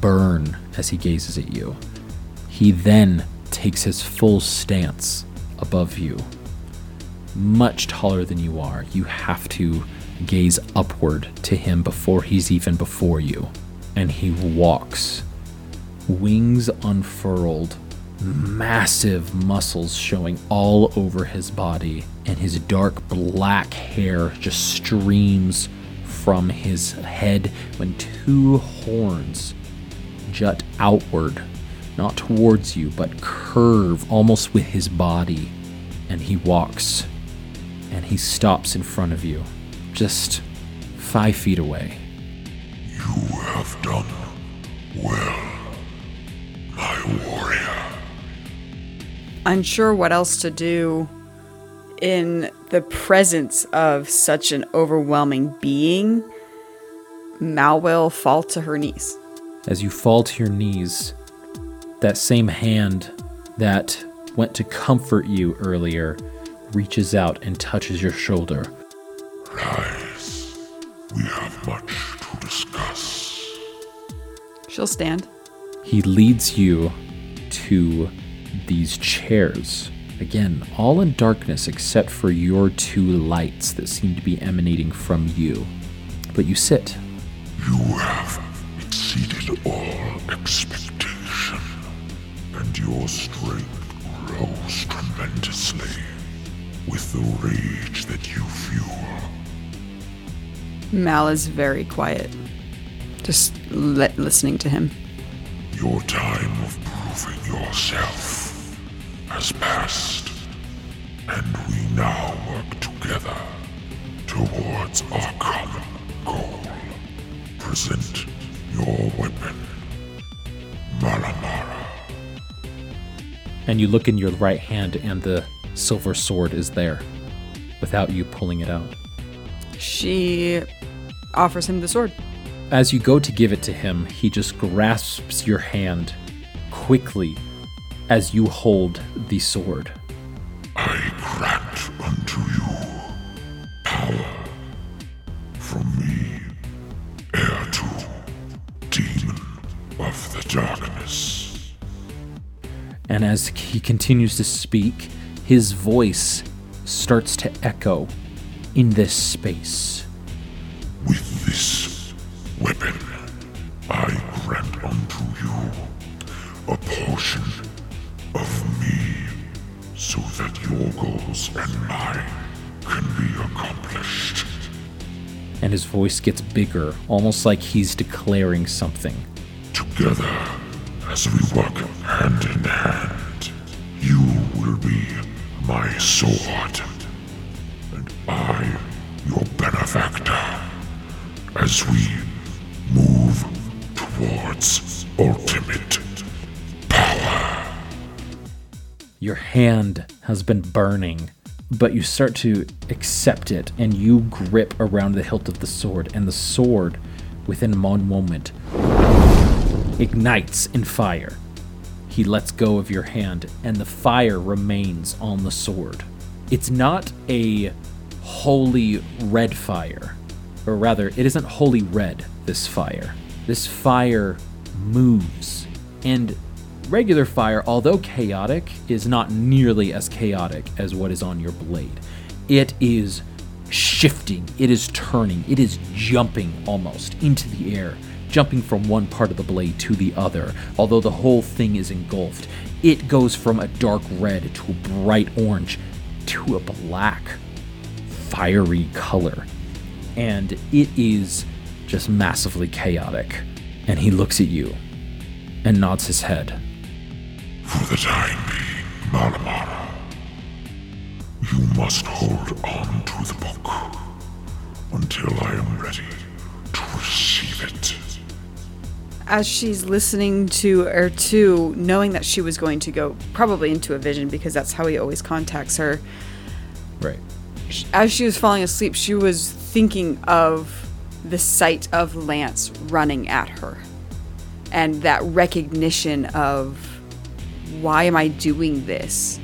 burn as he gazes at you. He then takes his full stance above you. Much taller than you are, you have to gaze upward to him before he's even before you. And he walks, wings unfurled, massive muscles showing all over his body, and his dark black hair just streams from his head when two horns jut outward, not towards you, but curve almost with his body. And he walks, and he stops in front of you, just five feet away.
You have done well, my warrior.
Unsure what else to do in the presence of such an overwhelming being, Mal will fall to her knees.
As you fall to your knees, that same hand that went to comfort you earlier reaches out and touches your shoulder.
Rise. We have much to discuss.
She'll stand.
He leads you to these chairs. Again, all in darkness except for your two lights that seem to be emanating from you. But you sit.
You have exceeded all expectation, and your strength grows tremendously with the rage that you fuel.
Mal is very quiet, just li- listening to him.
Your time of proving yourself has passed, and we now work together towards our common goal. Present your weapon, Malamara.
And you look in your right hand, and the silver sword is there without you pulling it out.
She offers him the sword.
As you go to give it to him, he just grasps your hand quickly as you hold the sword.
I grant unto you power from me, Ertu demon of the darkness.
And as he continues to speak, his voice starts to echo in this space. Voice gets bigger, almost like he's declaring something.
Together, as we work hand in hand, you will be my sword, and I your benefactor, as we move towards ultimate power.
Your hand has been burning, but you start to accept it and you grip around the hilt of the sword, and the sword, within one moment, ignites in fire. He lets go of your hand, and the fire remains on the sword. It's not a holy red fire, or rather, it isn't holy red, this fire. This fire moves, and regular fire, although chaotic, is not nearly as chaotic as what is on your blade. It is shifting, it is turning, it is jumping almost into the air, jumping from one part of the blade to the other, although the whole thing is engulfed. It goes from a dark red to a bright orange to a black, fiery color. And it is just massively chaotic. And he looks at you and nods his head.
For the time being, Malamara, we You must hold on to the book until I am ready to receive it.
As she's listening to Ertu, knowing that she was going to go probably into a vision because that's how he always contacts her,
Right.
as she was falling asleep, she was thinking of the sight of Lance running at her and that recognition of why am I doing this?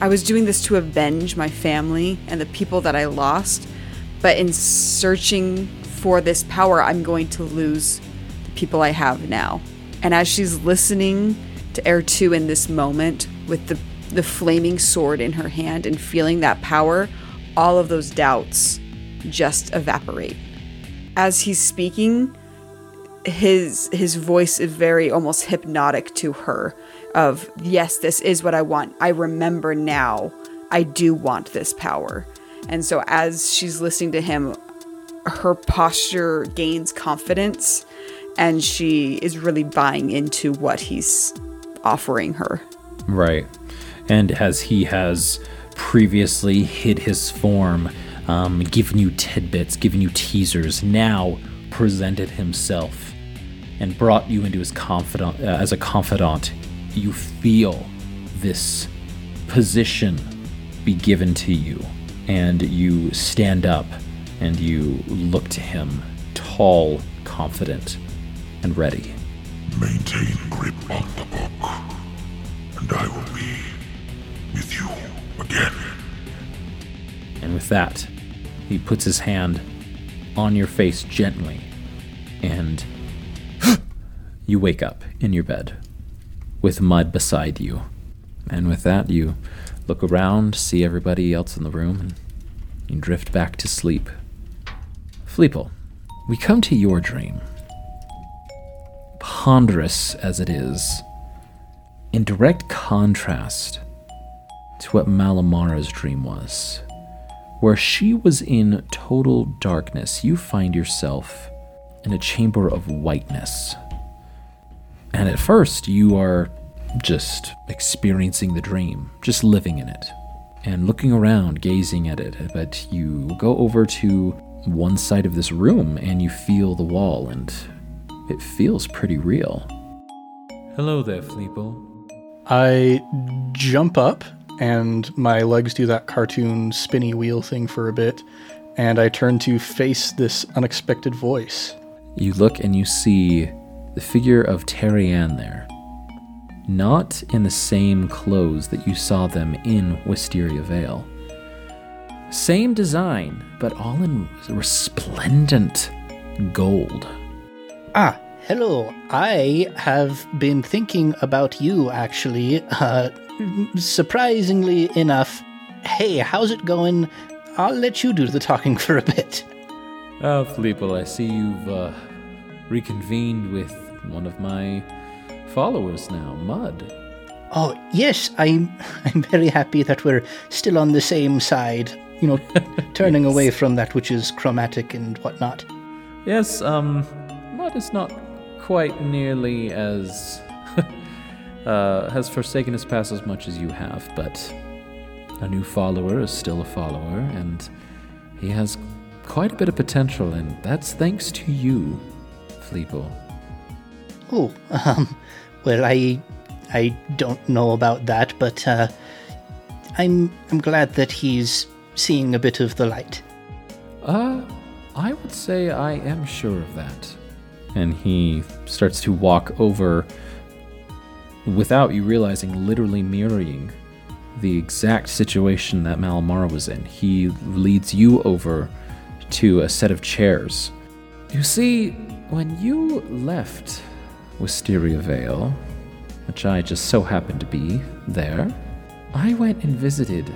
I was doing this to avenge my family and the people that I lost, but in searching for this power, I'm going to lose the people I have now. And as she's listening to Ertu in this moment with the, the flaming sword in her hand and feeling that power, all of those doubts just evaporate. As he's speaking, his his voice is very almost hypnotic to her of yes this is what i want. I remember now i do want this power. And so as she's listening to him her posture gains confidence and she is really buying into what he's offering her.
Right. And as he has previously hid his form, um, given you tidbits, given you teasers, now presented himself and brought you into his confidant uh, as a confidant, you feel this position be given to you, and you stand up and you look to him, tall, confident, and ready.
Maintain grip on the book, and I will be with you again.
And with that, he puts his hand on your face gently, and you wake up in your bed with mud beside you. And with that, you look around, see everybody else in the room, and you drift back to sleep. Fleeple, we come to your dream. Ponderous as it is, in direct contrast to what Malamara's dream was. Where she was in total darkness, you find yourself in a chamber of whiteness. And at first, you are just experiencing the dream, just living in it, and looking around, gazing at it. But you go over to one side of this room and you feel the wall, and it feels pretty real.
Hello there, Fleeple.
I jump up and my legs do that cartoon spinny wheel thing for a bit, and I turn to face this unexpected voice.
You look and you see the figure of Terry Ann there. Not in the same clothes that you saw them in Wisteria Vale. Same design, but all in resplendent gold.
Ah, hello. I have been thinking about you, actually. Uh, surprisingly enough. Hey, how's it going? I'll let you do the talking for a bit.
Oh, Fleeple, I see you've uh, reconvened with one of my followers now, Mud.
Oh, yes, I'm I'm very happy that we're still on the same side. You know, turning away from that which is chromatic and whatnot.
Yes, um, Mud is not quite nearly as. uh, has forsaken his past as much as you have, but a new follower is still a follower, and he has quite a bit of potential, and that's thanks to you, Fleeple.
Oh, um, well, I I don't know about that, but uh, I'm I'm glad that he's seeing a bit of the light.
Uh, I would say I am sure of that. And he starts to walk over without you realizing, literally mirroring the exact situation that Malamara was in. He leads you over to a set of chairs. You see, when you left Wisteria Vale, which I just so happened to be there, I went and visited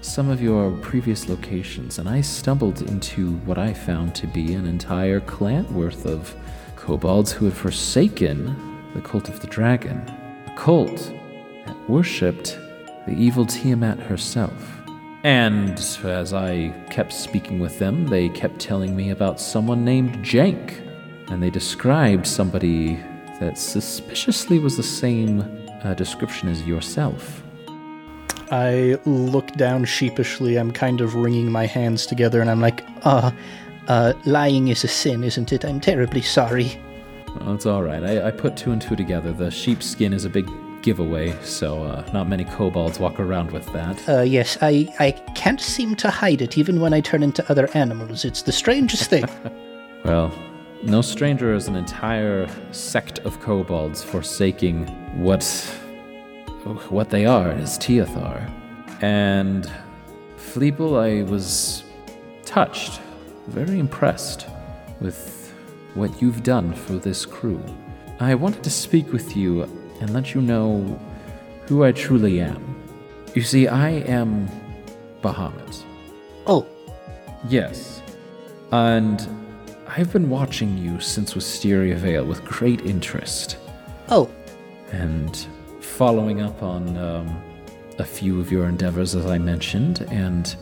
some of your previous locations, and I stumbled into what I found to be an entire clan worth of kobolds who had forsaken the cult of the dragon, a cult that worshipped the evil Tiamat herself. And as I kept speaking with them, they kept telling me about someone named Jank, and they described somebody that suspiciously was the same uh, description as yourself.
I look down sheepishly. I'm kind of wringing my hands together and I'm like,
Ah, uh, lying is a sin, isn't it? I'm terribly sorry.
Well, it's all right. I, I put two and two together. The sheepskin is a big giveaway, so uh, not many kobolds walk around with that.
Uh, yes, I, I can't seem to hide it even when I turn into other animals. It's the strangest thing.
Well, no stranger is an entire sect of kobolds forsaking what what they are as Teothar. And Fleeple, I was touched, very impressed with what you've done for this crew. I wanted to speak with you and let you know who I truly am. You see, I am Bahamut.
oh,
Yes. And I've been watching you since Wisteria Vale with great interest
oh,
and following up on um, a few of your endeavors, as I mentioned, and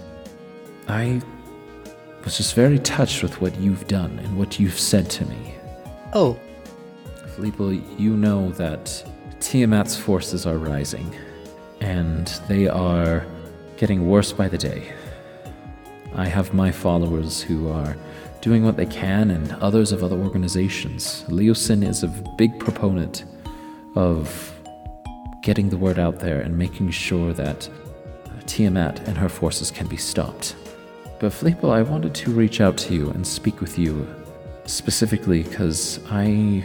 I was just very touched with what you've done and what you've said to me.
oh,
Fleeple, you know that Tiamat's forces are rising, and they are getting worse by the day. I have my followers who are doing what they can, and others of other organizations. Leosin is a big proponent of getting the word out there and making sure that Tiamat and her forces can be stopped. But Fleeple, I wanted to reach out to you and speak with you specifically because I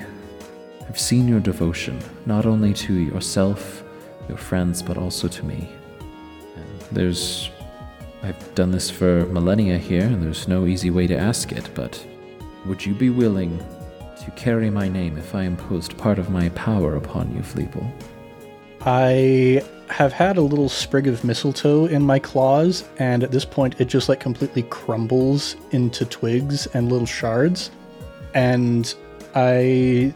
I've seen your devotion, not only to yourself, your friends, but also to me. And there's. I've done this for millennia here, and there's no easy way to ask it, but would you be willing to carry my name if I imposed part of my power upon you, Fleeple?
I have had a little sprig of mistletoe in my claws, and at this point, it just like completely crumbles into twigs and little shards. And I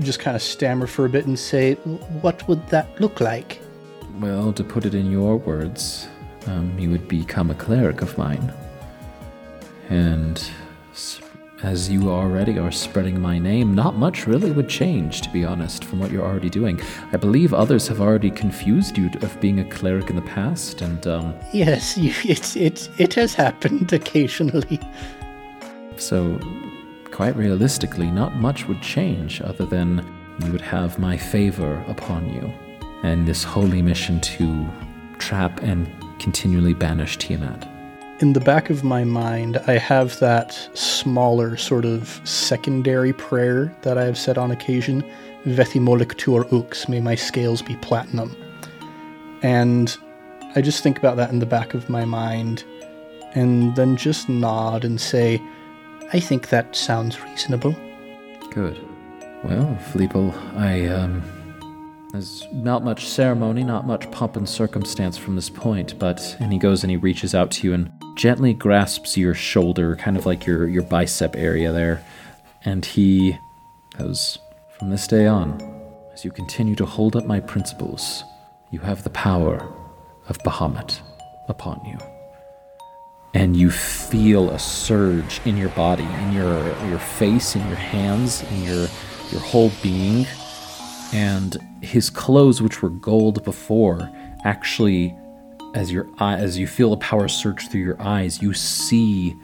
just kind of stammer for a bit and say,
what would that look like?
Well, to put it in your words, um, you would become a cleric of mine. And as you already are spreading my name, not much really would change, to be honest, from what you're already doing. I believe others have already confused you of being a cleric in the past, and um,
Yes, you, it, it, it has happened occasionally.
so quite realistically, not much would change other than you would have my favor upon you and this holy mission to trap and continually banish Tiamat.
in the back of my mind, I have that smaller sort of secondary prayer that I have said on occasion Vethimolik tuor ux, may my scales be platinum. And I just think about that in the back of my mind and then just nod and say,
I think that sounds reasonable.
Good. Well, Fleeple, I, um. There's not much ceremony, not much pomp and circumstance from this point, but. And he goes and he reaches out to you and gently grasps your shoulder, kind of like your, your bicep area there. And he goes, From this day on, as you continue to hold up my principles, you have the power of Bahamut upon you and you feel a surge in your body, in your your face, in your hands, in your your whole being. And his clothes, which were gold before, actually, as your eye, as you feel the power surge through your eyes, you see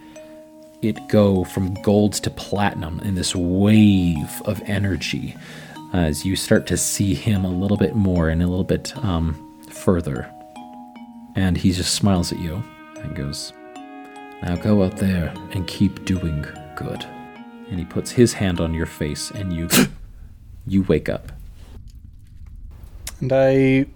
it go from gold to platinum in this wave of energy. As you start to see him a little bit more and a little bit um, further, and he just smiles at you and goes, now go out there and keep doing good. And he puts his hand on your face and you you wake up.
And I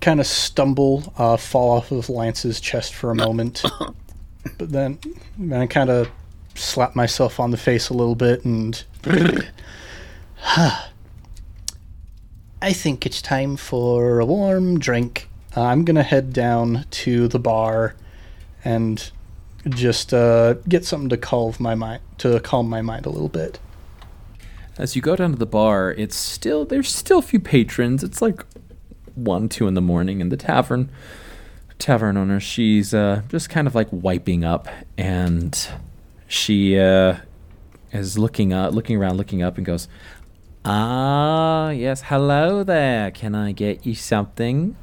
kind of stumble, uh, fall off of Lance's chest for a moment, but then, then I kind of slap myself on the face a little bit and
I think it's time for a warm drink.
Uh, I'm gonna head down to the bar and just uh, get something to calm my mind to calm my mind a little bit.
As you go down to the bar, it's still there's still a few patrons. It's like one, two in the morning, and the tavern tavern owner, she's uh, just kind of like wiping up, and she uh, is looking up, looking around, looking up, and goes, "Ah, yes, hello there. Can I get you something?"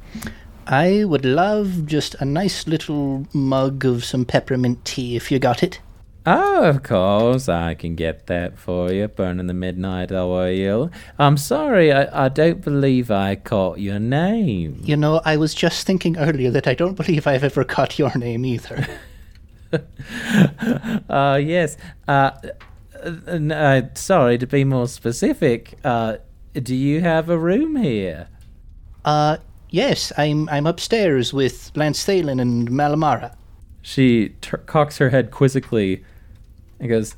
I would love just a nice little mug of some peppermint tea if you got it.
Oh, of course, I can get that for you, burning the midnight oil. I'm sorry, I, I don't believe I caught your name.
You know, I was just thinking earlier that I don't believe I've ever caught your name either.
Uh, yes. Uh, uh, uh, sorry, to be more specific, uh, do you have a room here?
Uh, yes, I'm I'm upstairs with Lance Thalen and Malamara.
She cocks her head quizzically and goes,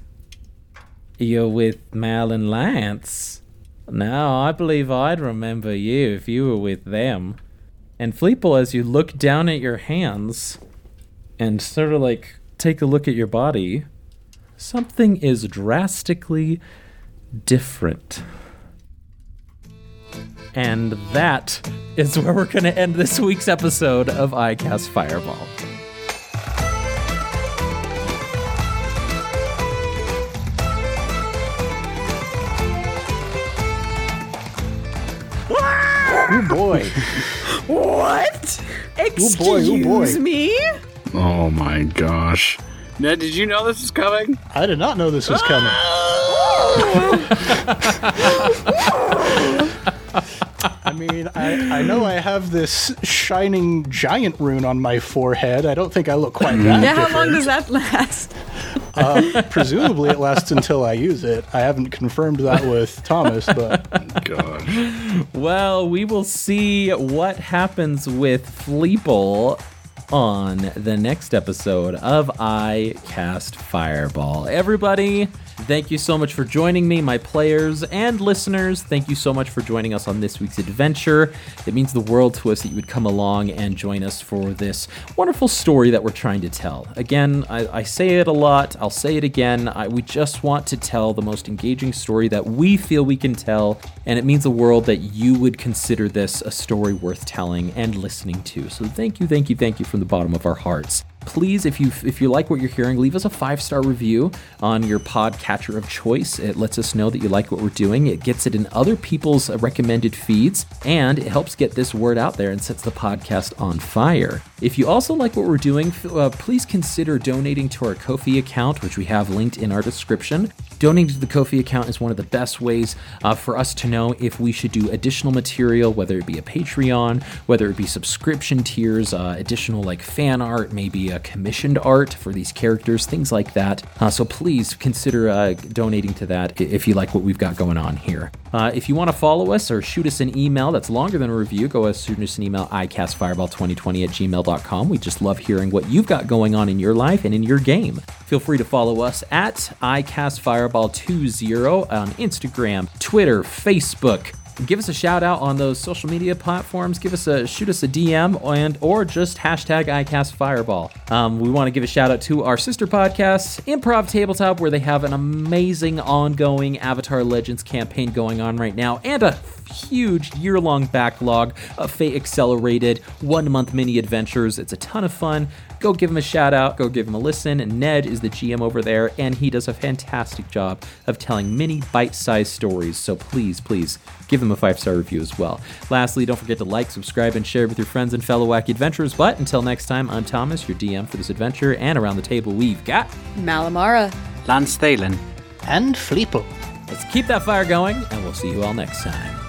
You're with Mal and Lance? Now, I believe I'd remember you if you were with them. And Fleeple, as you look down at your hands and sort of like take a look at your body, something is drastically different. And that is where we're going to end this week's episode of iCast Fireball.
Boy.
What? Excuse
boy, oh boy.
me?
Oh my gosh. Ned, did you know this was coming?
I did not know this was coming. Oh. I mean, I, I know I have this shining giant rune on my forehead. I don't think I look quite that
Yeah, how long does that last?
Uh, presumably, it lasts until I use it. I haven't confirmed that with Thomas, but
Gosh.
Well, we will see what happens with Fleeple on the next episode of I Cast Fireball. Everybody, thank you so much for joining me, my players and listeners. Thank you so much for joining us on this week's adventure. It means the world to us that you would come along and join us for this wonderful story that we're trying to tell. Again, I, I say it a lot, I'll say it again. I, we just want to tell the most engaging story that we feel we can tell, and it means the world that you would consider this a story worth telling and listening to. So thank you, thank you, thank you from the bottom of our hearts. Please, if you if you like what you're hearing, leave us a five star review on your podcatcher of choice. It lets us know that you like what we're doing. It gets it in other people's uh, recommended feeds, and it helps get this word out there and sets the podcast on fire. If you also like what we're doing, uh, please consider donating to our Ko-fi account, which we have linked in our description. Donating to the Ko-fi account is one of the best ways uh, for us to know if we should do additional material, whether it be a Patreon, whether it be subscription tiers, uh, additional like fan art, maybe a commissioned art for these characters, things like that. Uh, so please consider uh, donating to that if you like what we've got going on here. Uh, if you want to follow us or shoot us an email that's longer than a review, go shoot us an email, icastfireball2020 at gmail.com. We just love hearing what you've got going on in your life and in your game. Feel free to follow us at icastfireball20 on Instagram, Twitter, Facebook, give us a shout out on those social media platforms. Give us a shoot us a dm and or just hashtag icast fireball. Um, we want to give a shout out to our sister podcast improv tabletop where they have an amazing ongoing avatar legends campaign going on right now and a huge year-long backlog of fate accelerated one month mini adventures. It's a ton of fun go give him a shout out go give him a listen ned is the gm over there and he does a fantastic job of telling mini bite-sized stories so please please give him a five star review as well. Lastly, don't forget to like, subscribe, and share with your friends and fellow wacky adventurers. But until next time, I'm Thomas, your DM for this adventure, and around the table we've got.
Malamara.
Lance Thalen.
And Fleeple.
Let's keep that fire going, and we'll see you all next time.